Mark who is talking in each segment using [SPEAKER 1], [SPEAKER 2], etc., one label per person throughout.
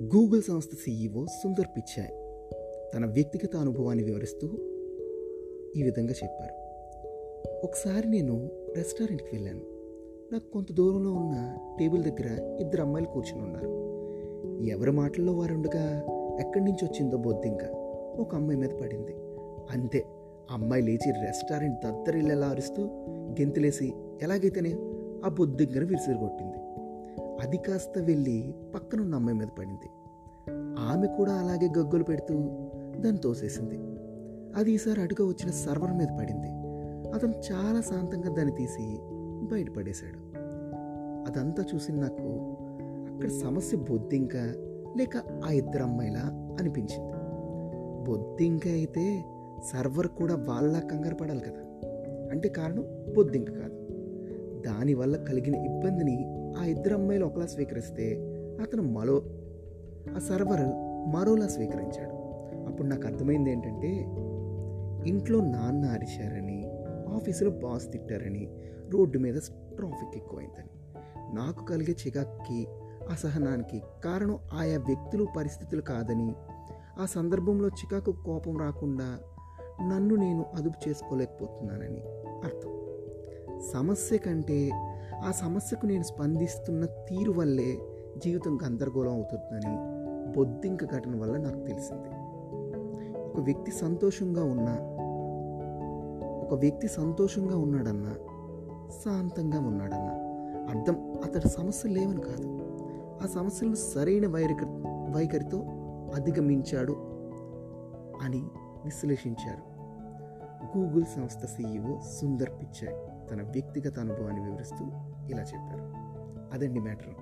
[SPEAKER 1] Google సంస్థ CEO Sundar Pichai తన వ్యక్తిగత అనుభవాన్ని వివరిస్తూ ఈ విధంగా చెప్పారు. ఒకసారి నేను రెస్టారెంట్కి వెళ్ళాను. నాకు కొంత దూరంలో ఉన్న టేబుల్ దగ్గర ఇద్దరు అమ్మాయిలు కూర్చుని ఉన్నారు. ఎవరి మాటల్లో వారు ఉండగా ఎక్కడి నుంచి వచ్చిందో బొద్దింక ఒక అమ్మాయి మీద పడింది. అంతే అమ్మాయి లేచి రెస్టారెంట్ దద్దరిల్లేలా అరుస్తూ గెంతులేసి ఎలాగైతేనే ఆ బొద్దింకను విసిరిగొట్టింది. అది కాస్త వెళ్ళి పక్కనున్న అమ్మాయి మీద పడింది. ఆమె కూడా అలాగే గగ్గులు పెడుతూ దాన్ని తోసేసింది. అది ఈసారి అటుగా వచ్చిన సర్వర్ మీద పడింది. అతను చాలా శాంతంగా దాన్ని తీసి బయటపడేశాడు అదంతా చూసి నాకు అక్కడ సమస్య బొద్దింక లేక ఆ ఇద్దరు అమ్మాయిలా అనిపించింది. బొద్దింక అయితే సర్వర్ కూడా వాళ్ళ కంగారు పడాలి కదా. అంటే కారణం బొద్దింక కాదు. దానివల్ల కలిగిన ఇబ్బందిని ఆ ఇద్దరు అమ్మాయిలు ఒకలా స్వీకరిస్తే అతను మరో ఆ సర్వర్ మరోలా స్వీకరించాడు. అప్పుడు నాకు అర్థమైంది ఏంటంటే ఇంట్లో నాన్న అరిచారని ఆఫీసులో బాస్ తిట్టారని రోడ్డు మీద ట్రాఫిక్ ఎక్కువైందని. నాకు కలిగే చికాక్కి అసహనానికి కారణం ఆయా వ్యక్తులు పరిస్థితులు కాదని ఆ సందర్భంలో చికాకు కోపం రాకుండా నన్ను నేను అదుపు చేసుకోలేకపోతున్నానని అర్థం. సమస్య కంటే ఆ సమస్యకు నేను స్పందిస్తున్న తీరు వల్లే జీవితం గందరగోళం అవుతుందని బొద్దింక ఘటన వల్ల నాకు తెలిసింది. ఒక వ్యక్తి సంతోషంగా ఉన్నా ఒక వ్యక్తి సంతోషంగా ఉన్నాడన్నా శాంతంగా ఉన్నాడన్నా అర్థం అతడి సమస్యలు లేవని కాదు. ఆ సమస్యలను సరైన వైఖరి వైఖరితో అధిగమించాడు అని విశ్లేషించారు. గూగుల్ సంస్థ సీఈఓ సుందర్ పిచాయ్ తన వ్యక్తిగత అనుభవాన్ని వివరిస్తూ ఇలా చెప్పారు. అదండి మ్యాటర్.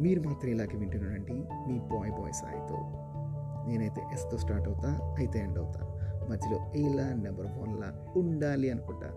[SPEAKER 1] మీరు మాత్రం ఇలాగే వింటున్నారండి. మీ బాయ్ బాయ్ సాయితో. నేనైతే ఎస్తో స్టార్ట్ అవుతా అయితే ఎండ్ అవుతా. మధ్యలో ఇలా నెంబర్ వన్లా ఉండాలి అనుకుంటా.